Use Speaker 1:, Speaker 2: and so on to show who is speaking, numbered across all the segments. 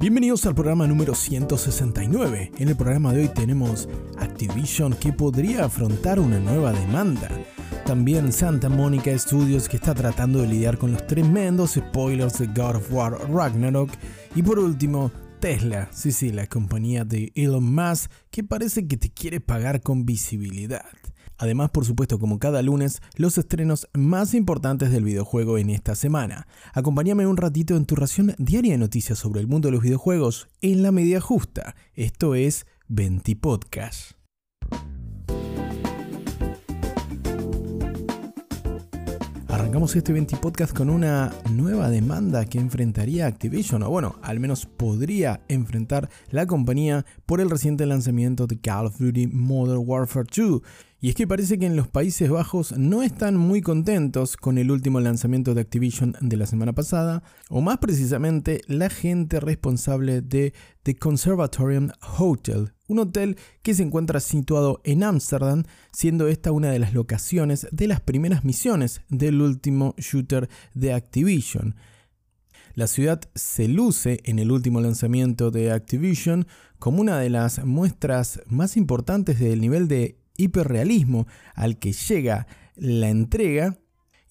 Speaker 1: Bienvenidos al programa número 169. En el programa de hoy tenemos Activision que podría afrontar una nueva demanda. También Santa Monica Studios que está tratando de lidiar con los tremendos spoilers de God of War Ragnarok. Y por último, Tesla, sí sí, la compañía de Elon Musk que parece que te quiere pagar con visibilidad. Además, por supuesto, como cada lunes, los estrenos más importantes del videojuego en esta semana. Acompáñame un ratito en tu ración diaria de noticias sobre el mundo de los videojuegos en la media justa. Esto es 20 Podcast. Arrancamos este 20 podcast con una nueva demanda que enfrentaría Activision, o bueno, al menos podría enfrentar la compañía por el reciente lanzamiento de Call of Duty Modern Warfare 2. Y es que parece que en los Países Bajos no están muy contentos con el último lanzamiento de Activision de la semana pasada, o más precisamente la gente responsable de The Conservatorium Hotel, un hotel que se encuentra situado en Ámsterdam, siendo esta una de las locaciones de las primeras misiones del último shooter de Activision. La ciudad se luce en el último lanzamiento de Activision como una de las muestras más importantes del nivel de hiperrealismo al que llega la entrega.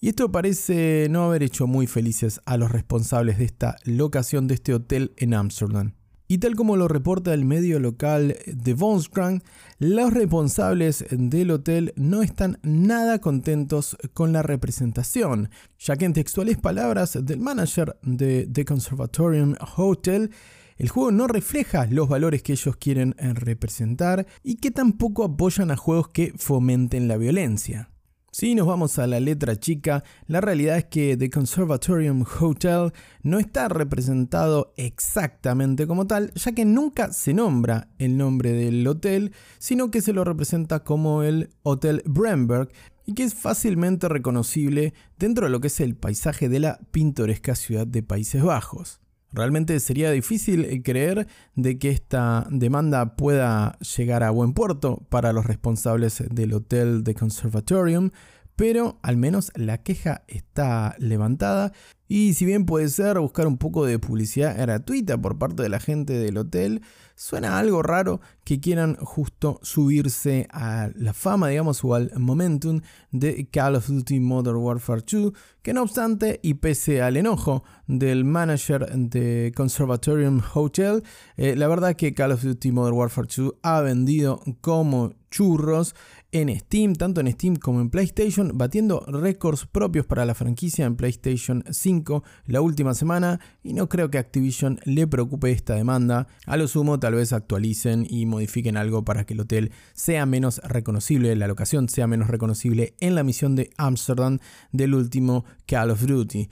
Speaker 1: Y esto parece no haber hecho muy felices a los responsables de esta locación de este hotel en Amsterdam. Y tal como lo reporta el medio local de Volkskrant, los responsables del hotel no están nada contentos con la representación, ya que en textuales palabras del manager de The Conservatorium Hotel, el juego no refleja los valores que ellos quieren eh, representar y que tampoco apoyan a juegos que fomenten la violencia. Si nos vamos a la letra chica, la realidad es que The Conservatorium Hotel no está representado exactamente como tal, ya que nunca se nombra el nombre del hotel, sino que se lo representa como el Hotel Bremberg y que es fácilmente reconocible dentro de lo que es el paisaje de la pintoresca ciudad de Países Bajos. Realmente sería difícil eh, creer de que esta demanda pueda llegar a buen puerto para los responsables del hotel de Conservatorium, pero al menos la queja está levantada y si bien puede ser buscar un poco de publicidad gratuita por parte de la gente del hotel, suena algo raro que quieran justo subirse a la fama, digamos, o al momentum de Call of Duty Modern Warfare 2, que no obstante, y pese al enojo del manager de Conservatorium Hotel, eh, la verdad que Call of Duty Modern Warfare 2 ha vendido como churros en Steam, tanto en Steam como en PlayStation, batiendo récords propios para la franquicia en PlayStation 5 la última semana y no creo que Activision le preocupe esta demanda. A lo sumo tal vez actualicen y modifiquen algo para que el hotel sea menos reconocible, la locación sea menos reconocible en la misión de Amsterdam del último Call of Duty.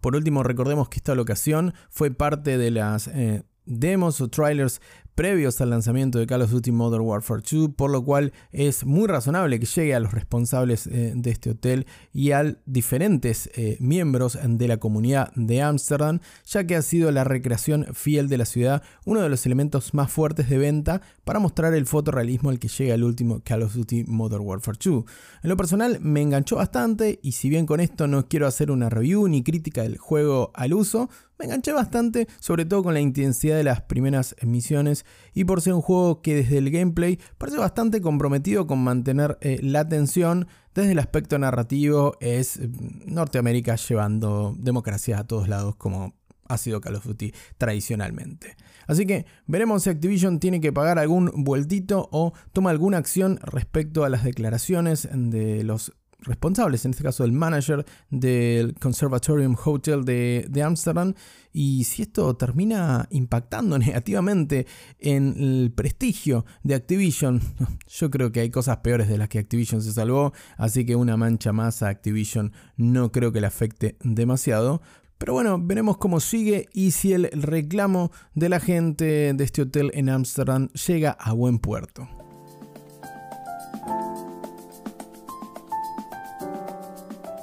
Speaker 1: Por último, recordemos que esta locación fue parte de las eh, demos o trailers previos al lanzamiento de Call of Duty Modern Warfare 2, por lo cual es muy razonable que llegue a los responsables eh, de este hotel y a diferentes eh, miembros de la comunidad de Amsterdam, ya que ha sido la recreación fiel de la ciudad uno de los elementos más fuertes de venta para mostrar el fotorrealismo al que llega el último Call of Duty Modern Warfare 2. En lo personal me enganchó bastante y si bien con esto no quiero hacer una review ni crítica del juego al uso, me enganché bastante, sobre todo con la intensidad de las primeras misiones y por ser un juego que desde el gameplay parece bastante comprometido con mantener eh, la atención. Desde el aspecto narrativo es mm, Norteamérica llevando democracia a todos lados como ha sido Call of Duty tradicionalmente. Así que veremos si Activision tiene que pagar algún vueltito o toma alguna acción respecto a las declaraciones de los responsables, en este caso el manager del Conservatorium Hotel de, de Amsterdam, y si esto termina impactando negativamente en el prestigio de Activision, yo creo que hay cosas peores de las que Activision se salvó, así que una mancha más a Activision no creo que le afecte demasiado. Pero bueno, veremos cómo sigue y si el reclamo de la gente de este hotel en Amsterdam llega a buen puerto.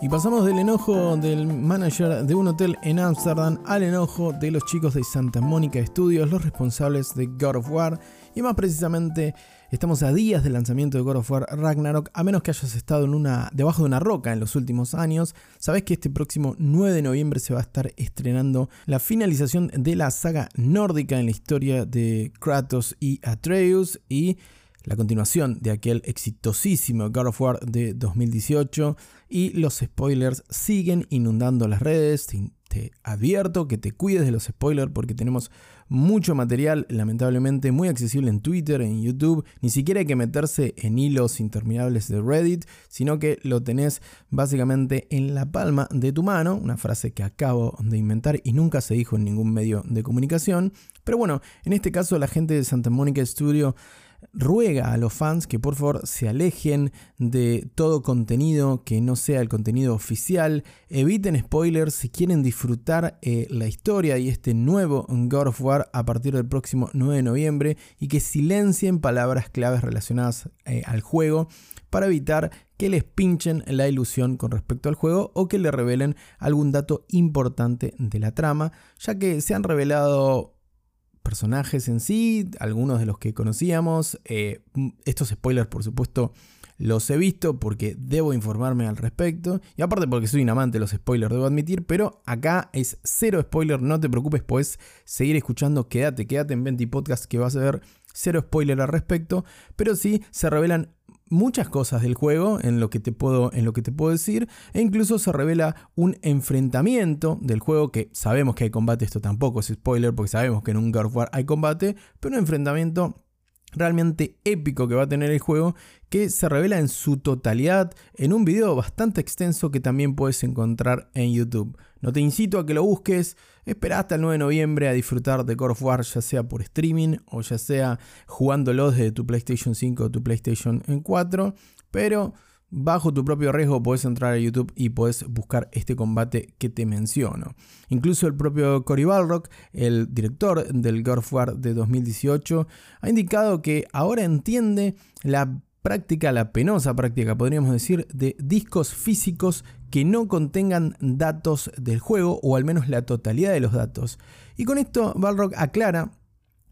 Speaker 1: Y pasamos del enojo del manager de un hotel en Amsterdam al enojo de los chicos de Santa Mónica Studios, los responsables de God of War, Y más precisamente, estamos a días del lanzamiento de God of War Ragnarok, a menos que hayas estado debajo de una roca en los últimos años. Sabes que este próximo 9 de noviembre se va a estar estrenando la finalización de la saga nórdica en la historia de Kratos y Atreus y la continuación de aquel exitosísimo God of War de 2018 y los spoilers siguen inundando las redes. Te, advierto que te cuides de los spoilers porque tenemos mucho material, lamentablemente muy accesible en Twitter, en YouTube. Ni siquiera hay que meterse en hilos interminables de Reddit, sino que lo tenés básicamente en la palma de tu mano, una frase que acabo de inventar y nunca se dijo en ningún medio de comunicación. Pero bueno, en este caso la gente de Santa Mónica Studio ruega a los fans que por favor se alejen de todo contenido que no sea el contenido oficial, eviten spoilers si quieren disfrutar eh, la historia y este nuevo God of War a partir del próximo 9 de noviembre y que silencien palabras claves relacionadas eh, al juego para evitar que les pinchen la ilusión con respecto al juego o que le revelen algún dato importante de la trama, ya que se han revelado personajes en sí, algunos de los que conocíamos. Eh, estos spoilers, por supuesto, los he visto porque debo informarme al respecto. Y aparte porque soy un amante de los spoilers, debo admitir. Pero acá es cero spoiler, no te preocupes, puedes seguir escuchando. Quédate, quédate en 20 Podcast que vas a ver cero spoiler al respecto. Pero sí se revelan muchas cosas del juego en lo que te puedo, en lo que te puedo decir e incluso se revela un enfrentamiento del juego que sabemos que hay combate, esto tampoco es spoiler porque sabemos que en un God War hay combate, pero un enfrentamiento realmente épico que va a tener el juego que se revela en su totalidad en un video bastante extenso que también puedes encontrar en YouTube. No te incito a que lo busques, espera hasta el 9 de noviembre a disfrutar de God of War ya sea por streaming o ya sea jugándolo desde tu PlayStation 5 o tu PlayStation 4, pero bajo tu propio riesgo puedes entrar a YouTube y puedes buscar este combate que te menciono. Incluso el propio Cory Balrock, el director del God of War de 2018, ha indicado que ahora entiende la práctica, la penosa práctica, podríamos decir, de discos físicos que no contengan datos del juego o al menos la totalidad de los datos. Y con esto Balrock aclara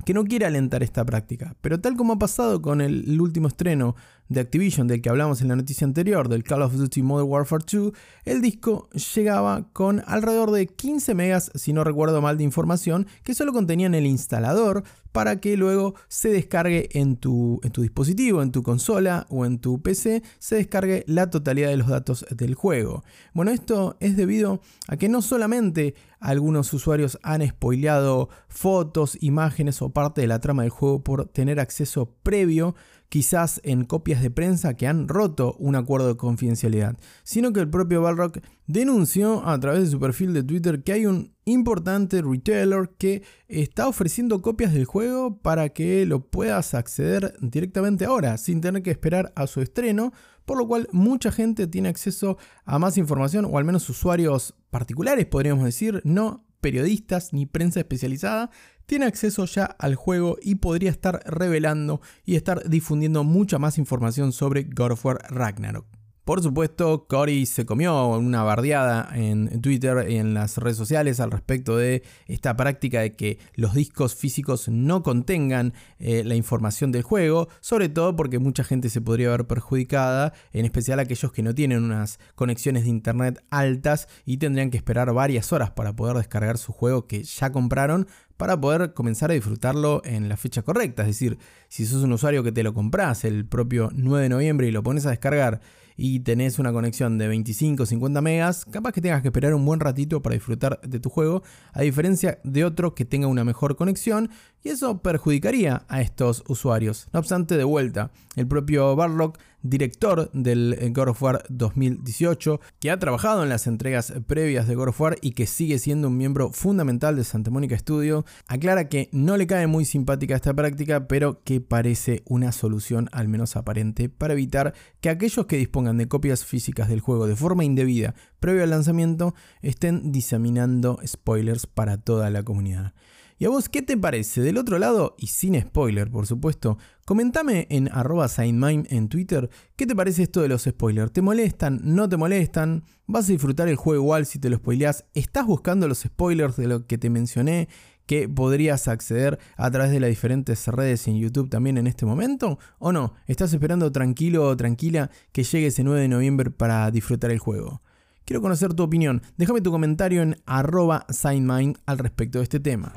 Speaker 1: que no quiere alentar esta práctica, pero tal como ha pasado con el, último estreno de Activision del que hablamos en la noticia anterior, del Call of Duty Modern Warfare 2, el disco llegaba con alrededor de 15 megas, si no recuerdo mal, de información que solo contenían el instalador para que luego se descargue en tu, en tu dispositivo, en tu consola o en tu PC, se descargue la totalidad de los datos del juego. Bueno, esto es debido a que no solamente algunos usuarios han spoileado fotos, imágenes o parte de la trama del juego por tener acceso previo quizás en copias de prensa que han roto un acuerdo de confidencialidad, sino que el propio Balrock denunció a través de su perfil de Twitter que hay un importante retailer que está ofreciendo copias del juego para que lo puedas acceder directamente ahora, sin tener que esperar a su estreno, por lo cual mucha gente tiene acceso a más información, o al menos usuarios particulares, podríamos decir, no periodistas ni prensa especializada, tiene acceso ya al juego y podría estar revelando y estar difundiendo mucha más información sobre God of War Ragnarok. Por supuesto, Cory se comió una bardeada en Twitter y en las redes sociales al respecto de esta práctica de que los discos físicos no contengan eh, la información del juego, sobre todo porque mucha gente se podría ver perjudicada, en especial aquellos que no tienen unas conexiones de internet altas y tendrían que esperar varias horas para poder descargar su juego que ya compraron para poder comenzar a disfrutarlo en la fecha correcta. Es decir, si sos un usuario que te lo compras el propio 9 de noviembre y lo pones a descargar y tenés una conexión de 25 o 50 megas, capaz que tengas que esperar un buen ratito para disfrutar de tu juego, a diferencia de otro que tenga una mejor conexión, y eso perjudicaría a estos usuarios. No obstante, de vuelta, el propio Barlock director del eh, God of War 2018, que ha trabajado en las entregas previas de God of War y que sigue siendo un miembro fundamental de Santa Mónica Studio, aclara que no le cae muy simpática esta práctica, pero que parece una solución al menos aparente para evitar que aquellos que dispongan de copias físicas del juego de forma indebida previo al lanzamiento estén diseminando spoilers para toda la comunidad. ¿Y a vos qué te parece? Del otro lado, y sin spoiler por supuesto, comentame en arroba en Twitter qué te parece esto de los spoilers. ¿Te molestan? ¿No te molestan? ¿Vas a disfrutar el juego igual si te lo spoileás? ¿Estás buscando los spoilers de lo que te mencioné? que podrías acceder a través de las diferentes redes en YouTube también en este momento? ¿O no? ¿Estás esperando tranquilo o tranquila que llegue ese 9 de noviembre para disfrutar el juego? Quiero conocer tu opinión. Déjame tu comentario en arroba SignMind al respecto de este tema.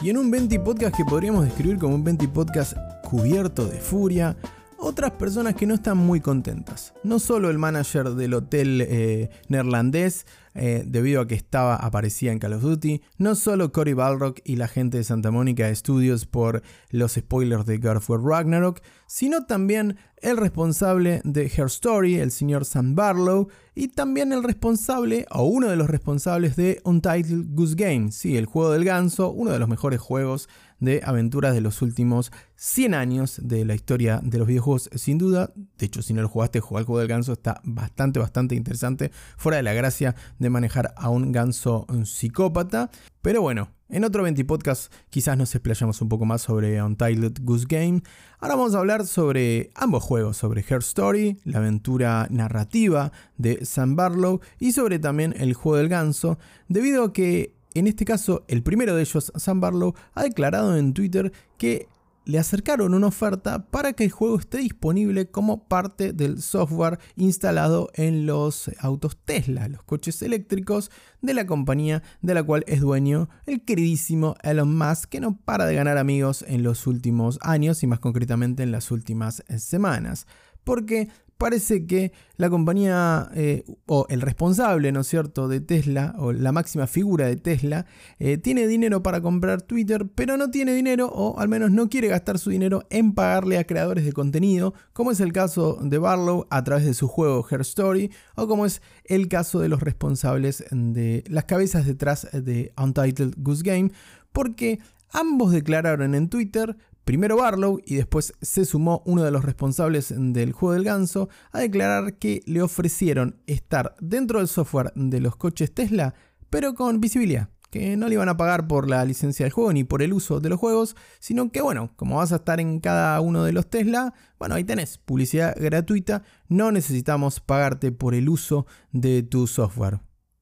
Speaker 1: Y en un 20 podcast que podríamos describir como un 20 podcast cubierto de furia, otras personas que no están muy contentas. No solo el manager del hotel eh, neerlandés, eh, debido a que estaba aparecía en Call of Duty, no solo Cory Balrock y la gente de Santa Mónica Studios por los spoilers de God War Ragnarok, sino también el responsable de Her Story, el señor Sam Barlow, y también el responsable, o uno de los responsables de Untitled Goose Game, sí, el juego del ganso, uno de los mejores juegos de aventuras de los últimos 100 años de la historia de los videojuegos, sin duda. De hecho, si no lo jugaste, jugar el juego del ganso está bastante, bastante interesante, fuera de la gracia de manejar a un ganso psicópata. Pero bueno, en otro 20 podcast quizás nos explayamos un poco más sobre Untitled Goose Game. Ahora vamos a hablar sobre ambos juegos, sobre Her Story, la aventura narrativa de Sam Barlow, y sobre también el juego del ganso, debido a que en este caso, el primero de ellos, Sam Barlow, ha declarado en Twitter que le acercaron una oferta para que el juego esté disponible como parte del software instalado en los autos Tesla, los coches eléctricos de la compañía de la cual es dueño el queridísimo Elon Musk, que no para de ganar amigos en los últimos años y más concretamente en las últimas semanas. Porque parece que la compañía eh, o el responsable, ¿no es cierto?, de Tesla o la máxima figura de Tesla eh, tiene dinero para comprar Twitter, pero no tiene dinero o al menos no quiere gastar su dinero en pagarle a creadores de contenido, como es el caso de Barlow a través de su juego Her Story o como es el caso de los responsables de las cabezas detrás de Untitled Goose Game, porque ambos declararon en Twitter Primero Barlow y después se sumó uno de los responsables del juego del ganso a declarar que le ofrecieron estar dentro del software de los coches Tesla, pero con visibilidad, que no le iban a pagar por la licencia del juego ni por el uso de los juegos, sino que bueno, como vas a estar en cada uno de los Tesla, bueno, ahí tenés publicidad gratuita, no necesitamos pagarte por el uso de tu software.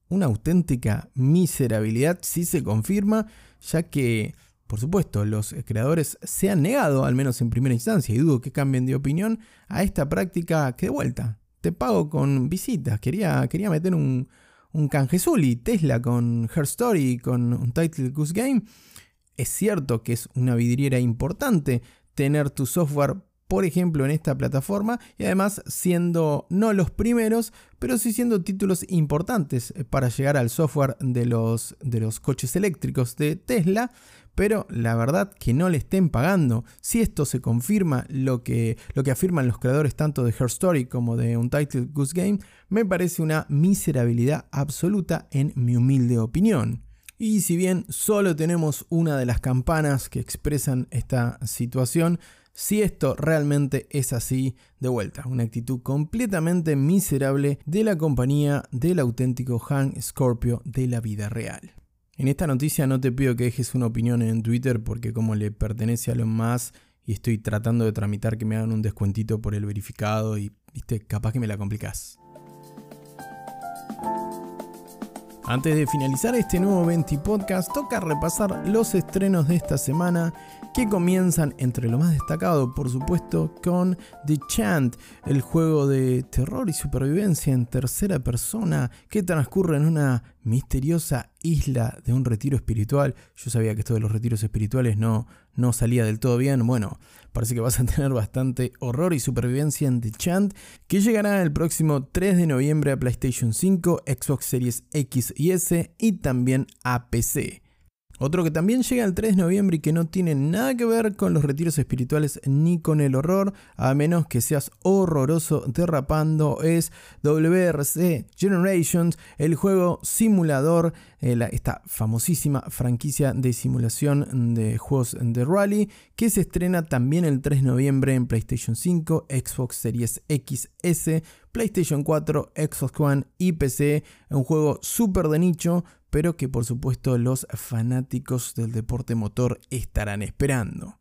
Speaker 1: Una auténtica miserabilidad si se confirma, ya que por supuesto, los creadores se han negado, al menos en primera instancia, y dudo que cambien de opinión, a esta práctica que de vuelta, te pago con visitas. Quería, quería meter un, un canjezuli, Tesla con Her Story, con un Title Goose Game. Es cierto que es una vidriera importante tener tu software por ejemplo, en esta plataforma y además siendo no los primeros, pero sí siendo títulos importantes para llegar al software de los, de los coches eléctricos de Tesla. Pero la verdad que no le estén pagando, si esto se confirma lo que, lo que afirman los creadores tanto de Her Story como de Untitled Goose Game, me parece una miserabilidad absoluta en mi humilde opinión. Y si bien solo tenemos una de las campanas que expresan esta situación, si esto realmente es así, de vuelta, una actitud completamente miserable de la compañía del auténtico Han Scorpio de la vida real. En esta noticia no te pido que dejes una opinión en Twitter porque como le pertenece a lo más y estoy tratando de tramitar que me hagan un descuentito por el verificado y viste, capaz que me la complicás. Antes de finalizar este nuevo 20 podcast, toca repasar los estrenos de esta semana que comienzan entre lo más destacado, por supuesto, con The Chant, el juego de terror y supervivencia en tercera persona que transcurre en una misteriosa isla de un retiro espiritual. Yo sabía que esto de los retiros espirituales no, no salía del todo bien. Bueno, parece que vas a tener bastante horror y supervivencia en The Chant, que llegará el próximo 3 de noviembre a PlayStation 5, Xbox Series X y S y también a PC. Otro que también llega el 3 de noviembre y que no tiene nada que ver con los retiros espirituales ni con el horror, a menos que seas horroroso derrapando, es WRC Generations, el juego simulador, eh, esta famosísima franquicia de simulación de juegos de rally, que se estrena también el 3 de noviembre en PlayStation 5, Xbox Series XS, PlayStation 4, Xbox One y PC, un juego súper de nicho, pero que por supuesto los fanáticos del deporte motor estarán esperando.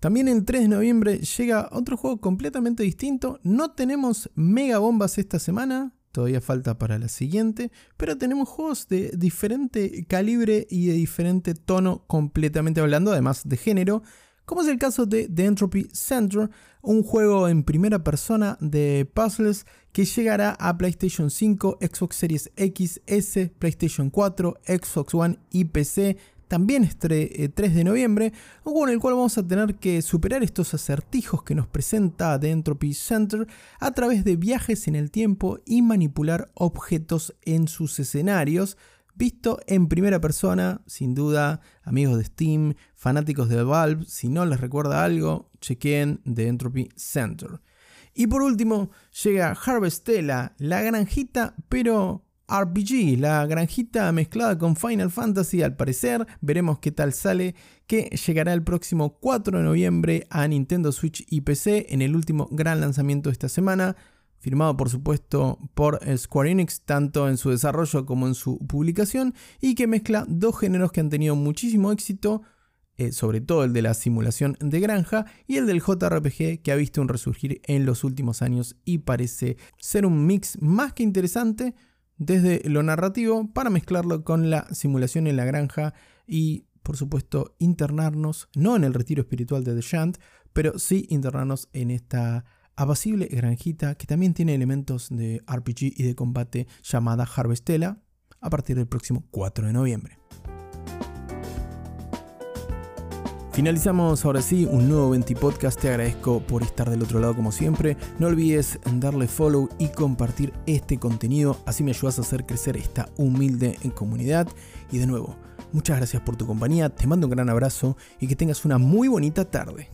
Speaker 1: También el 3 de noviembre llega otro juego completamente distinto. No tenemos mega bombas esta semana, todavía falta para la siguiente, pero tenemos juegos de diferente calibre y de diferente tono completamente hablando, además de género, como es el caso de The Entropy Center, un juego en primera persona de puzzles que llegará a PlayStation 5, Xbox Series X, S, PlayStation 4, Xbox One y PC también es 3 eh, de noviembre, un juego en el cual vamos a tener que superar estos acertijos que nos presenta The Entropy Center a través de viajes en el tiempo y manipular objetos en sus escenarios, visto en primera persona, sin duda, amigos de Steam, fanáticos de Valve, si no les recuerda algo, chequen The Entropy Center. Y por último, llega Harvestella, la granjita, pero RPG, la granjita mezclada con Final Fantasy al parecer, veremos qué tal sale, que llegará el próximo 4 de noviembre a Nintendo Switch y PC en el último gran lanzamiento de esta semana, firmado por supuesto por Square Enix tanto en su desarrollo como en su publicación y que mezcla dos géneros que han tenido muchísimo éxito, eh, sobre todo el de la simulación de granja y el del JRPG que ha visto un resurgir en los últimos años y parece ser un mix más que interesante desde lo narrativo para mezclarlo con la simulación en la granja y por supuesto internarnos, no en el retiro espiritual de The Shant, pero sí internarnos en esta apacible granjita que también tiene elementos de RPG y de combate llamada Harvestella a partir del próximo 4 de noviembre. Finalizamos ahora sí un nuevo 20 podcast. Te agradezco por estar del otro lado como siempre. No olvides darle follow y compartir este contenido. Así me ayudas a hacer crecer esta humilde comunidad. Y de nuevo, muchas gracias por tu compañía. Te mando un gran abrazo y que tengas una muy bonita tarde.